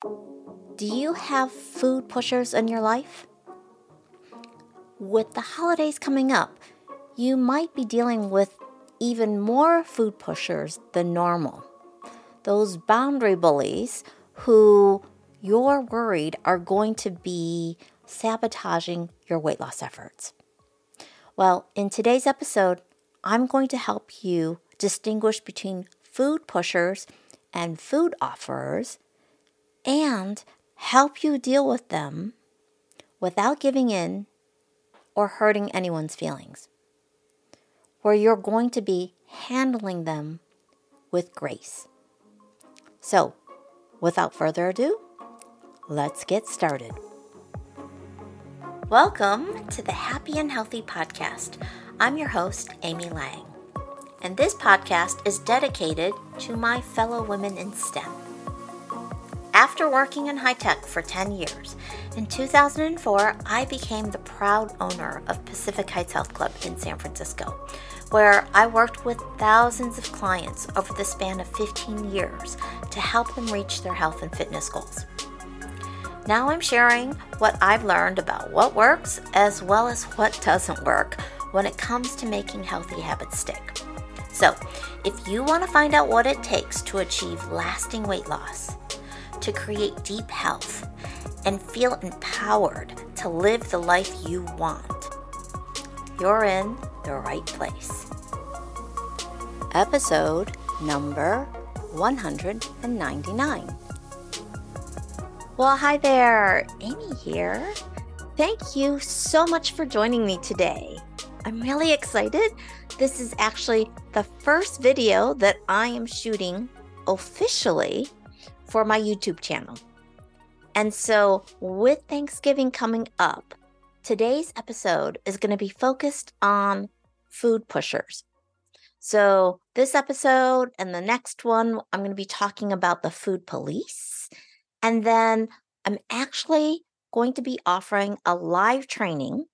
Do you have food pushers in your life? With the holidays coming up, you might be dealing with even more food pushers than normal. Those boundary bullies who you're worried are going to be sabotaging your weight loss efforts. Well, in today's episode, I'm going to help you distinguish between food pushers and food offerers and help you deal with them without giving in or hurting anyone's feelings, where you're going to be handling them with grace. So, without further ado, let's get started. Welcome to the Happy and Healthy Podcast. I'm your host, Amy Lang, and this podcast is dedicated to my fellow women in STEM. After working in high tech for 10 years, in 2004, I became the proud owner of Pacific Heights Health Club in San Francisco, where I worked with thousands of clients over the span of 15 years to help them reach their health and fitness goals. Now I'm sharing what I've learned about what works as well as what doesn't work when it comes to making healthy habits stick. So, if you want to find out what it takes to achieve lasting weight loss, to create deep health, and feel empowered to live the life you want, you're in the right place. Episode number 199. Well, hi there, Amy here. Thank you so much for joining me today. I'm really excited. This is actually the first video that I am shooting officially for my YouTube channel. And so, with Thanksgiving coming up, today's episode is going to be focused on food pushers. So, this episode and the next one, I'm going to be talking about the food police and then I'm actually going to be offering a live training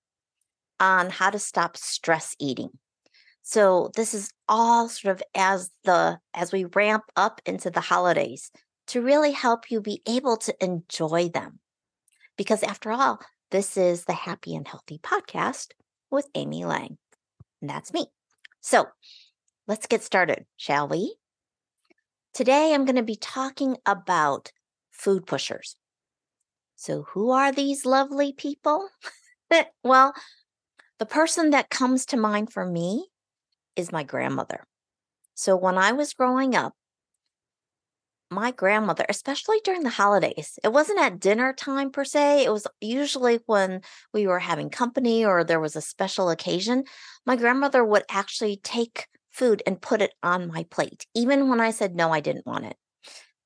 on how to stop stress eating. So this is all sort of as the as we ramp up into the holidays to really help you be able to enjoy them. Because after all, this is the Happy and Healthy podcast with Amy Lang. And that's me. So let's get started, shall we? Today I'm going to be talking about food pushers. So, who are these lovely people? well, the person that comes to mind for me is my grandmother. So, when I was growing up, my grandmother, especially during the holidays, it wasn't at dinner time per se. It was usually when we were having company or there was a special occasion. My grandmother would actually take food and put it on my plate, even when I said no, I didn't want it.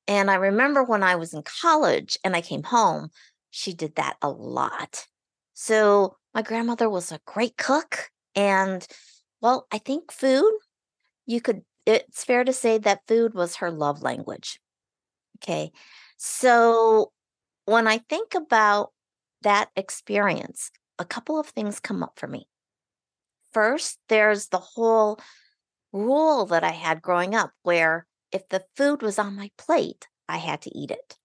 And I remember when I was in college and I came home, she did that a lot. So my grandmother was a great cook. And well, I think food, you could, it's fair to say that food was her love language. Okay. So when I think about that experience, a couple of things come up for me. First, there's the whole rule that I had growing up where if the food was on my plate, I had to eat it.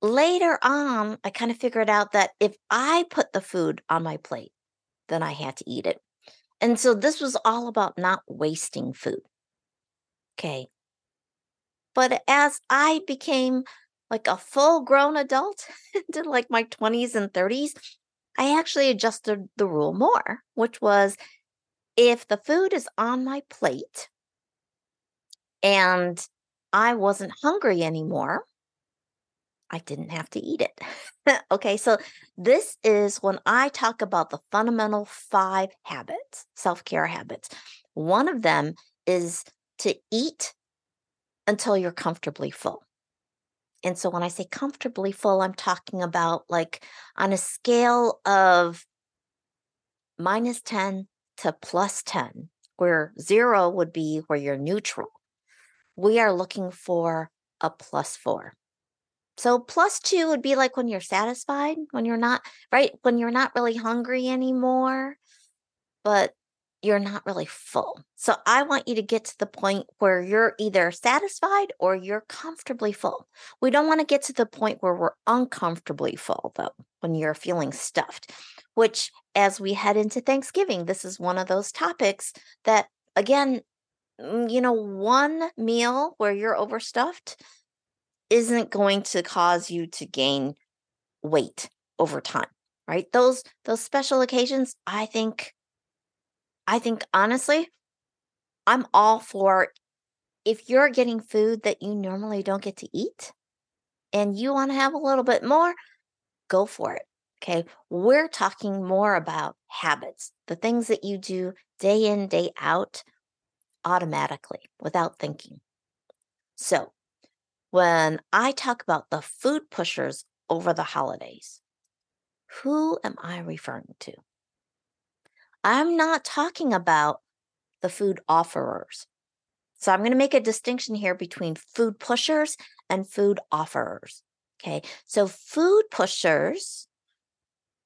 Later on, I kind of figured out that if I put the food on my plate, then I had to eat it. And so this was all about not wasting food. Okay. But as I became like a full grown adult into like my 20s and 30s, I actually adjusted the rule more, which was if the food is on my plate, and I wasn't hungry anymore, I didn't have to eat it. okay, so this is when I talk about the fundamental five habits, self care habits. One of them is to eat until you're comfortably full. And so when I say comfortably full, I'm talking about like on a scale of minus 10 to plus 10, where zero would be where you're neutral we are looking for a plus four. So plus two would be like when you're satisfied, when you're not, right? When you're not really hungry anymore. But you're not really full. So I want you to get to the point where you're either satisfied or you're comfortably full. We don't want to get to the point where we're uncomfortably full, though, when you're feeling stuffed, which as we head into Thanksgiving, this is one of those topics that, again, mm, you know, one meal where you're overstuffed isn't going to cause you to gain weight over time right those those special occasions i think I think honestly, I'm all for if you're getting food that you normally don't get to eat and you want to have a little bit more, go for it. Okay. We're talking more about habits, the things that you do day in, day out automatically without thinking. So, when I talk about the food pushers over the holidays, who am I referring to? I'm not talking about the food offerers. So I'm going to make a distinction here between food pushers and food offerers. Okay. So food pushers,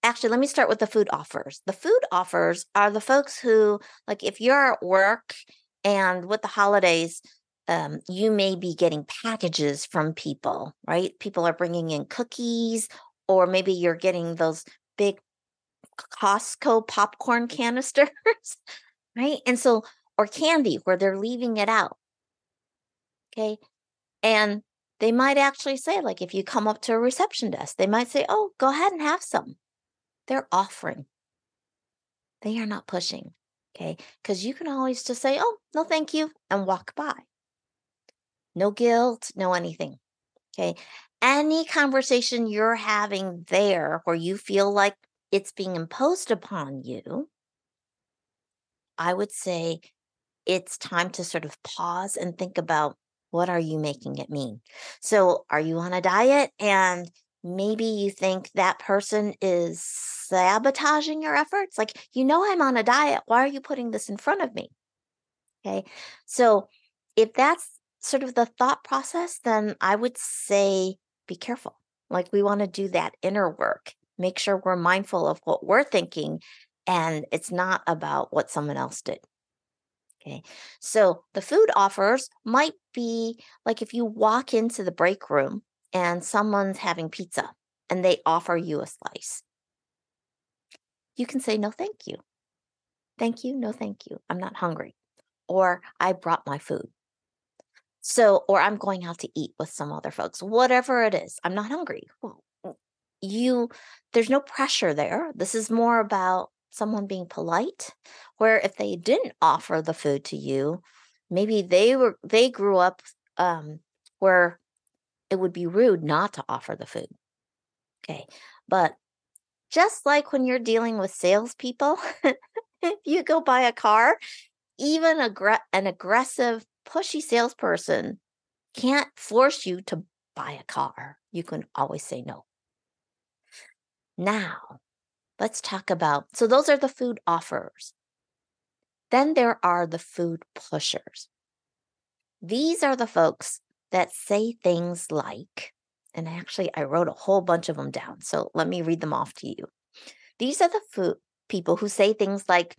actually, let me start with the food offers. The food offers are the folks who, like, if you're at work and with the holidays, um, you may be getting packages from people, right? People are bringing in cookies, or maybe you're getting those big Costco popcorn canisters, right? And so, or candy where they're leaving it out. Okay. And they might actually say, like, if you come up to a reception desk, they might say, oh, go ahead and have some. They're offering, they are not pushing. Okay. Because you can always just say, oh, no, thank you, and walk by. No guilt, no anything. Okay. Any conversation you're having there where you feel like it's being imposed upon you, I would say it's time to sort of pause and think about what are you making it mean? So, are you on a diet and maybe you think that person is sabotaging your efforts? Like, you know, I'm on a diet. Why are you putting this in front of me? Okay. So, if that's sort of the thought process, then I would say be careful. Like, we want to do that inner work make sure we're mindful of what we're thinking and it's not about what someone else did. Okay. So the food offers might be like if you walk into the break room and someone's having pizza and they offer you a slice. You can say, no, thank you. Thank you. No, thank you. I'm not hungry. Or I brought my food. So, or I'm going out to eat with some other folks, whatever it is. I'm not hungry you there's no pressure there. This is more about someone being polite where if they didn't offer the food to you, maybe they were they grew up um where it would be rude not to offer the food. Okay. But just like when you're dealing with salespeople, if you go buy a car, even aggr- an aggressive, pushy salesperson can't force you to buy a car. You can always say no. Now, let's talk about so those are the food offerers. Then there are the food pushers. These are the folks that say things like, and actually, I wrote a whole bunch of them down. So let me read them off to you. These are the food people who say things like,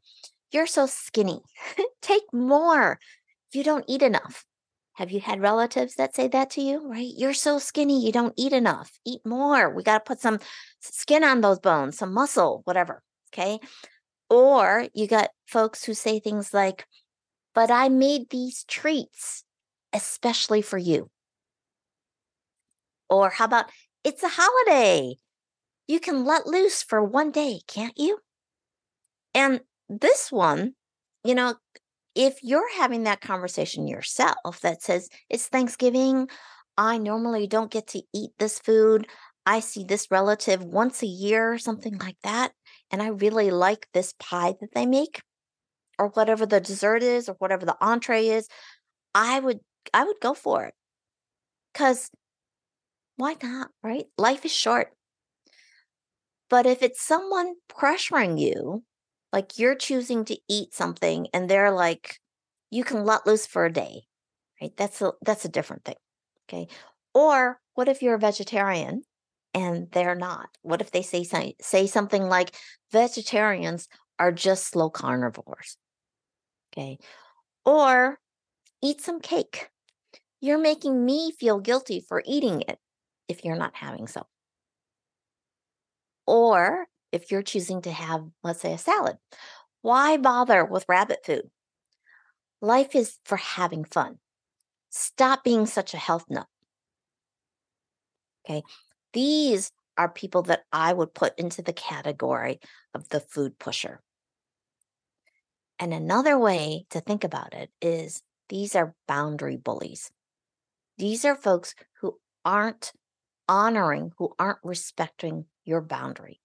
You're so skinny. Take more. You don't eat enough. Have you had relatives that say that to you? Right? You're so skinny, you don't eat enough. Eat more. We got to put some skin on those bones, some muscle, whatever. Okay. Or you got folks who say things like, but I made these treats especially for you. Or how about, it's a holiday. You can let loose for one day, can't you? And this one, you know, if you're having that conversation yourself that says, it's Thanksgiving, I normally don't get to eat this food. I see this relative once a year something like that. And I really like this pie that they make or whatever the dessert is or whatever the entree is. I would I would go for it. Cuz why not, right? Life is short. But if it's someone pressuring you like you're choosing to eat something and they're like, you can let loose for a day, right? That's a that's a different thing. Okay. Or what if you're a vegetarian and they're not? What if they say say something like vegetarians are just slow carnivores? Okay. Or eat some cake. You're making me feel guilty for eating it if you're not having some. Or if you're choosing to have, let's say, a salad, why bother with rabbit food? Life is for having fun. Stop being such a health nut. Okay. These are people that I would put into the category of the food pusher. And another way to think about it is these are boundary bullies. These are folks who aren't honoring, who aren't respecting your boundary.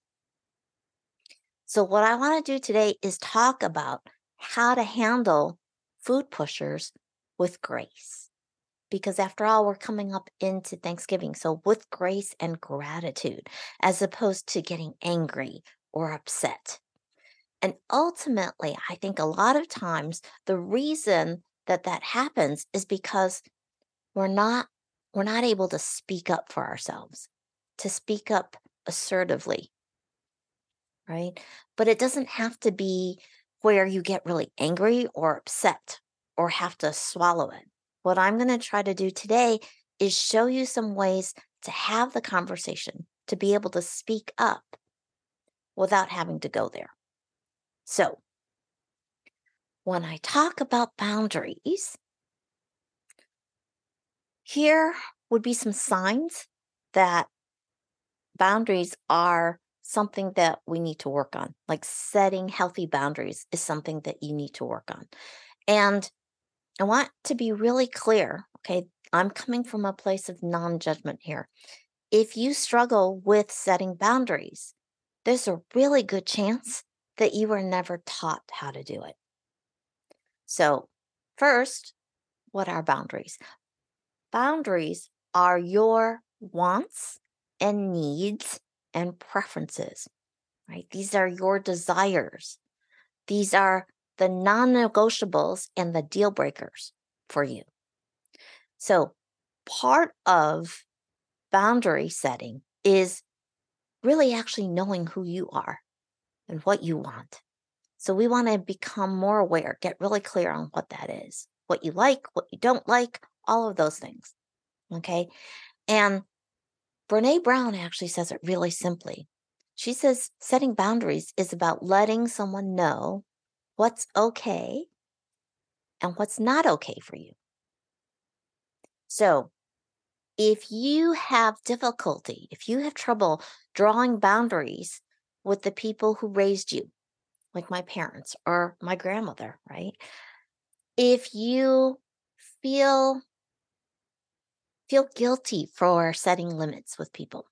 So, what I want to do today is talk about how to handle food pushers with grace. Because after all, we're coming up into Thanksgiving. So, with grace and gratitude, as opposed to getting angry or upset. And ultimately, I think a lot of times the reason that that happens is because we're not we're not able to speak up for ourselves, to speak up assertively. Right? But it doesn't have to be where you get really angry or upset or have to swallow it. What I'm going to try to do today is show you some ways to have the conversation, to be able to speak up without having to go there. So, when I talk about boundaries, here would be some signs that boundaries are something that we need to work on. Like setting healthy boundaries is something that you need to work on. And I want to be really clear. Okay. I'm coming from a place of non judgment here. If you struggle with setting boundaries, there's a really good chance that you were never taught how to do it. So, first, what are boundaries? Boundaries are your wants and needs and preferences, right? These are your desires. These are the non negotiables and the deal breakers for you. So, part of boundary setting is really actually knowing who you are and what you want. So, we want to become more aware, get really clear on what that is, what you like, what you don't like, all of those things. Okay. And Brene Brown actually says it really simply. She says setting boundaries is about letting someone know what's okay and what's not okay for you. So, if you have difficulty, if you have trouble drawing boundaries with the people who raised you, like my parents or my grandmother, right? If you feel feel guilty for setting limits with people.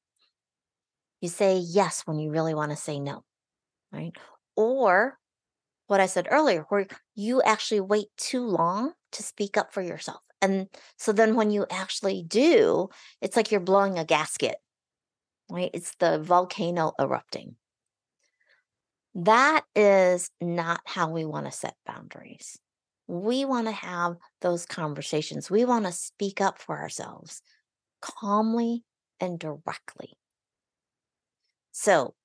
You say yes when you really want to say no, right? Or what I said earlier, where you actually wait too long to speak up for yourself. And so then when you actually do, it's like you're blowing a gasket, right? It's the volcano erupting. That is not how we want to set boundaries we want to have those conversations. We want to speak up for ourselves calmly and directly. So,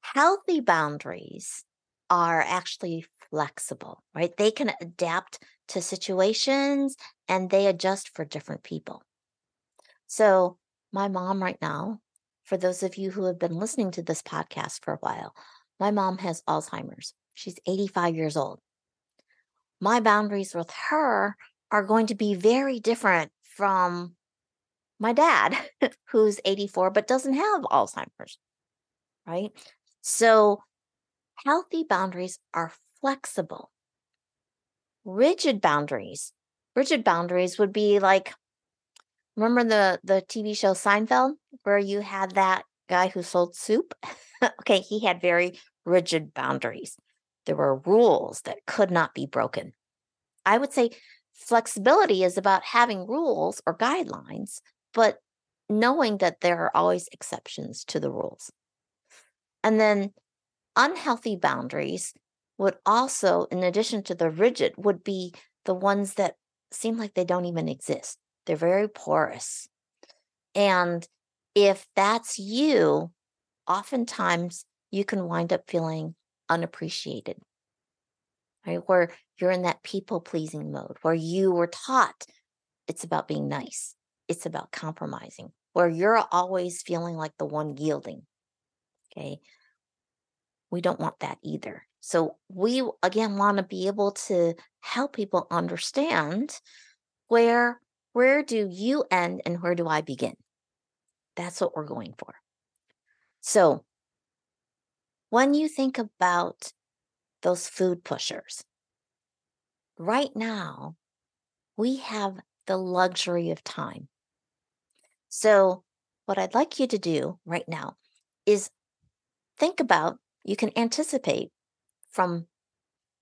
healthy boundaries are actually flexible, right? They can adapt to situations and they adjust for different people. So, my mom, right now, for those of you who have been listening to this podcast for a while, my mom has Alzheimer's. She's 85 years old my boundaries with her are going to be very different from my dad, who's 84 but doesn't have Alzheimer's. Right. So, healthy boundaries are flexible. Rigid boundaries, rigid boundaries would be like, remember the, the TV show Seinfeld, where you had that guy who sold soup? okay, he had very rigid boundaries. There were rules that could not be broken. I would say flexibility is about having rules or guidelines, but knowing that there are always exceptions to the rules. And then unhealthy boundaries would also, in addition to the rigid, would be the ones that seem like they don't even exist. They're very porous. And if that's you, oftentimes you can wind up feeling unappreciated, right? Where you're in that people pleasing mode where you were taught it's about being nice, it's about compromising, where you're always feeling like the one yielding. Okay. We don't want that either. So, we again want to be able to help people understand where where do you end and where do I begin? That's what we're going for. So, when you think about those food pushers, right now, we have the luxury of time. So, what I'd like you to do right now is think about, you can anticipate from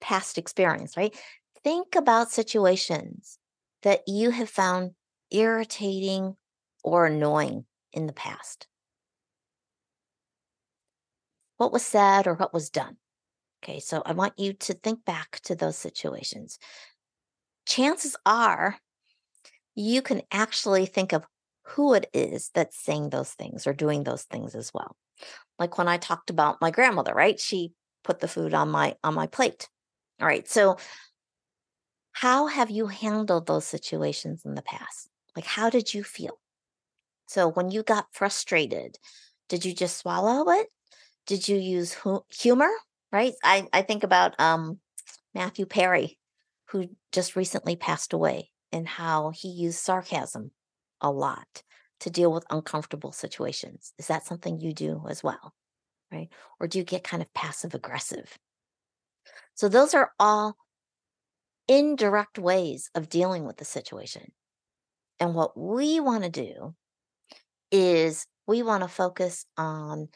past experience, right? Think about situations that you have found irritating or annoying in the past. What was said or what was done? Okay, so I want you to think back to those situations. Chances are you can actually think of who it is that's saying those things or doing those things as well. Like when I talked about my grandmother, right? She put the food on my on my plate. All right. So how have you handled those situations in the past? Like how did you feel? So when you got frustrated, did you just swallow it? Did you use hu- humor? Right? I I think about um Matthew Perry who just recently passed away and how he used sarcasm a lot to deal with uncomfortable situations. Is that something you do as well? Right? Or do you get kind of passive aggressive? So, those are all indirect ways of dealing with the situation. And what we want to do is we want to focus on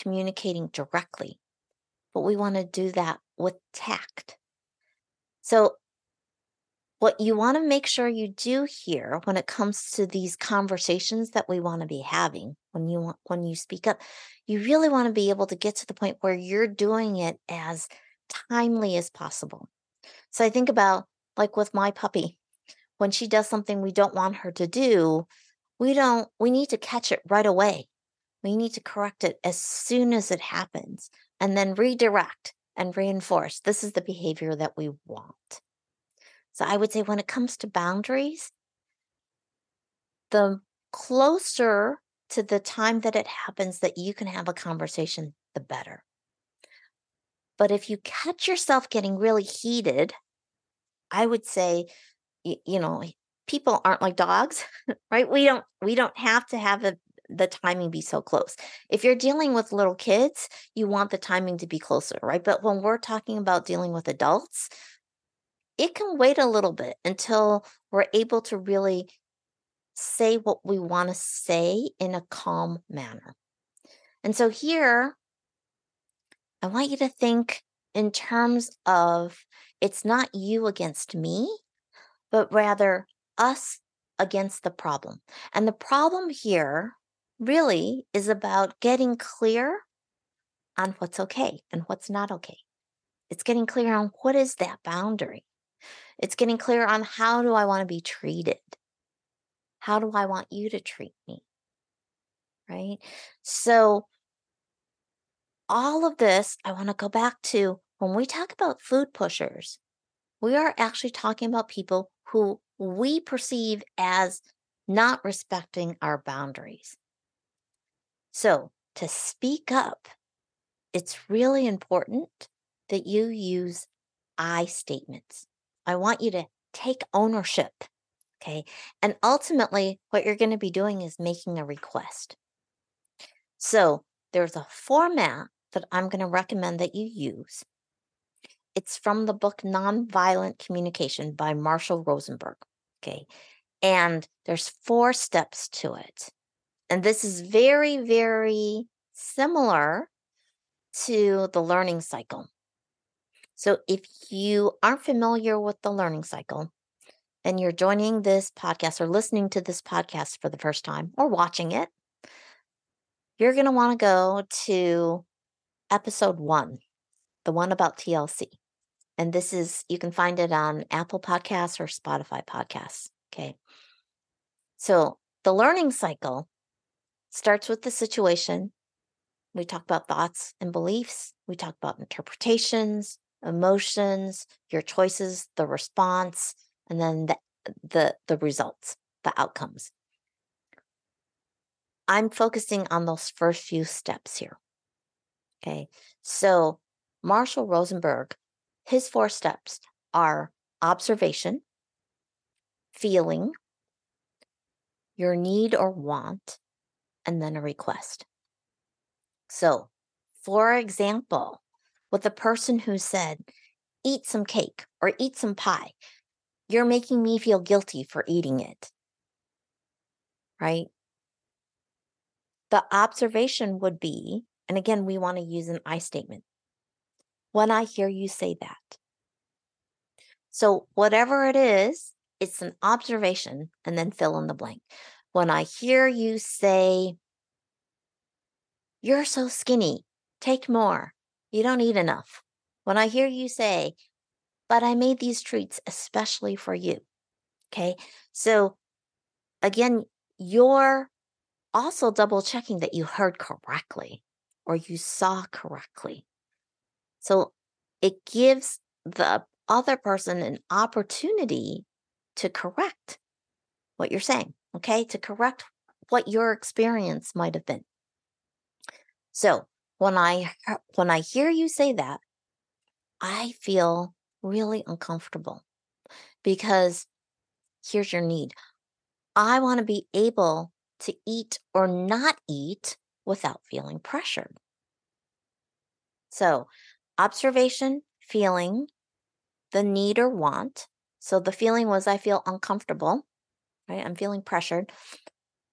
communicating directly, but we want to do that with tact. So, what you want to make sure you do here when it comes to these conversations that we want to be having when you want when you speak up you really want to be able to get to the point where you're doing it as timely as possible so i think about like with my puppy when she does something we don't want her to do we don't we need to catch it right away we need to correct it as soon as it happens and then redirect and reinforce this is the behavior that we want so I would say when it comes to boundaries, the closer to the time that it happens that you can have a conversation, the better. But if you catch yourself getting really heated, I would say, you, you know, people aren't like dogs, right? We don't we don't have to have a, the timing be so close. If you're dealing with little kids, you want the timing to be closer, right? But when we're talking about dealing with adults, it can wait a little bit until we're able to really say what we want to say in a calm manner. And so here, I want you to think in terms of it's not you against me, but rather us against the problem. And the problem here really is about getting clear on what's okay and what's not okay. It's getting clear on what is that boundary. It's getting clear on how do I want to be treated? How do I want you to treat me? Right? So, all of this, I want to go back to when we talk about food pushers, we are actually talking about people who we perceive as not respecting our boundaries. So, to speak up, it's really important that you use I statements. I want you to take ownership. Okay. And ultimately, what you're going to be doing is making a request. So there's a format that I'm going to recommend that you use. It's from the book Nonviolent Communication by Marshall Rosenberg. Okay. And there's four steps to it. And this is very, very similar to the learning cycle. So if you aren't familiar with the learning cycle and you're joining this podcast or listening to this podcast for the first time or watching it, you're going to want to go to episode one, the one about TLC. And this is, you can find it on Apple Podcasts or Spotify Podcasts. Okay. So the learning cycle starts with the situation. We talk about thoughts and beliefs. We talk about interpretations, emotions, your choices, the response, and then the the, the results, the outcomes. I'm focusing on those first few steps here. Okay. So Marshall Rosenberg, his four steps are observation, feeling, your need or want, and then a request. So, for example, with the person who said, eat some cake or eat some pie, you're making me feel guilty for eating it. Right? The observation would be, and again, we want to use an I statement. When I hear you say that. So, whatever it is, it's an observation and then fill in the blank. When I hear you say, You're so skinny, take more, you don't eat enough. When I hear you say, But I made these treats especially for you. Okay. So, again, you're also double checking that you heard correctly or you saw correctly. So, it gives the other person an opportunity to correct what you're saying, okay? To correct what your experience might have been. So, when I uh, when I hear you say that, I feel really uncomfortable because here's your need. I want to be able to eat or not eat without feeling pressured. So, observation, feeling, the need or want. So the feeling was I feel uncomfortable, right? I'm feeling pressured.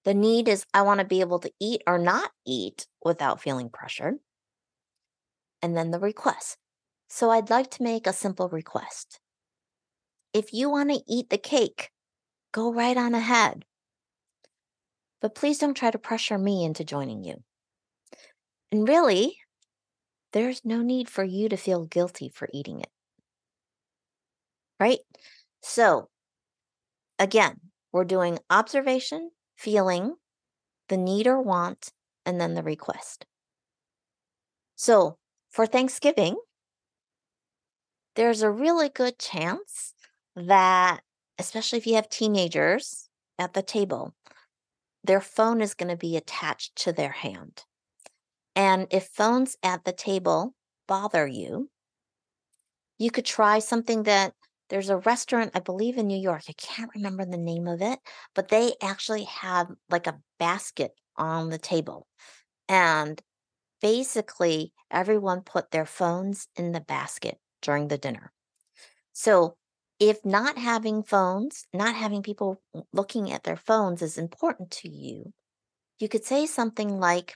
The need is I want to be able to eat or not eat without feeling pressured. And then the request. So I'd like to make a simple request. If you want to eat the cake, go right on ahead. But please don't try to pressure me into joining you. And really, there's no need for you to feel guilty for eating it right? So, again, we're doing observation, feeling, the need or want, and then the request. So, for Thanksgiving, there's a really good chance that, especially if you have teenagers at the table, their phone is going to be attached to their hand. And if phones at the table bother you, you could try something that there's a restaurant, I believe in New York. I can't remember the name of it, but they actually have like a basket on the table. And basically, everyone put their phones in the basket during the dinner. So, if not having phones, not having people looking at their phones is important to you, you could say something like,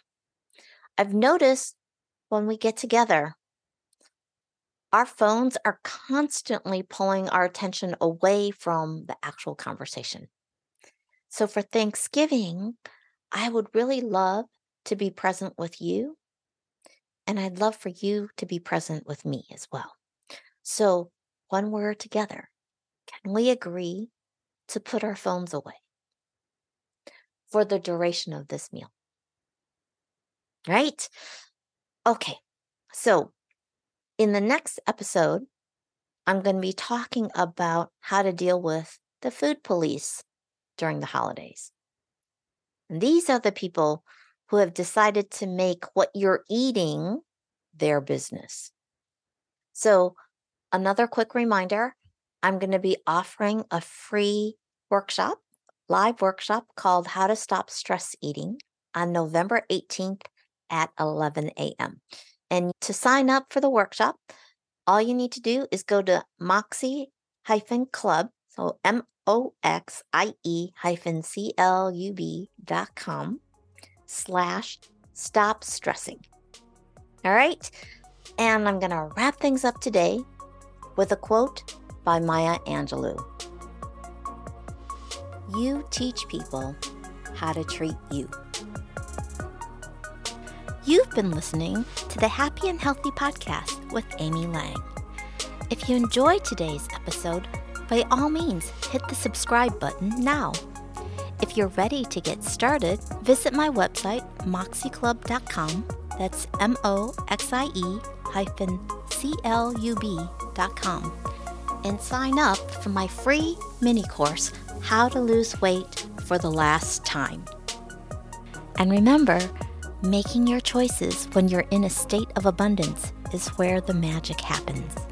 I've noticed when we get together, our phones are constantly pulling our attention away from the actual conversation. So for Thanksgiving, I would really love to be present with you. And I'd love for you to be present with me as well. So when we're together, can we agree to put our phones away for the duration of this meal? Right? Okay. So in the next episode, I'm going to be talking about how to deal with the food police during the holidays. And these are the people who have decided to make what you're eating their business. So, another quick reminder I'm going to be offering a free workshop, live workshop called How to Stop Stress Eating on November 18th at 11 a.m. And to sign up for the workshop, all you need to do is go to moxie club, so M O X I E hyphen C L U B dot com slash stop stressing. All right. And I'm going to wrap things up today with a quote by Maya Angelou. You teach people how to treat you. You've been listening to the Happy and Healthy Podcast with Amy Lang. If you enjoyed today's episode, by all means, hit the subscribe button now. If you're ready to get started, visit my website, moxieclub.com. That's M O X I E club.com and sign up for my free mini course, How to Lose Weight for the Last Time. And remember, making your choices when you're in a state of abundance is where the magic happens.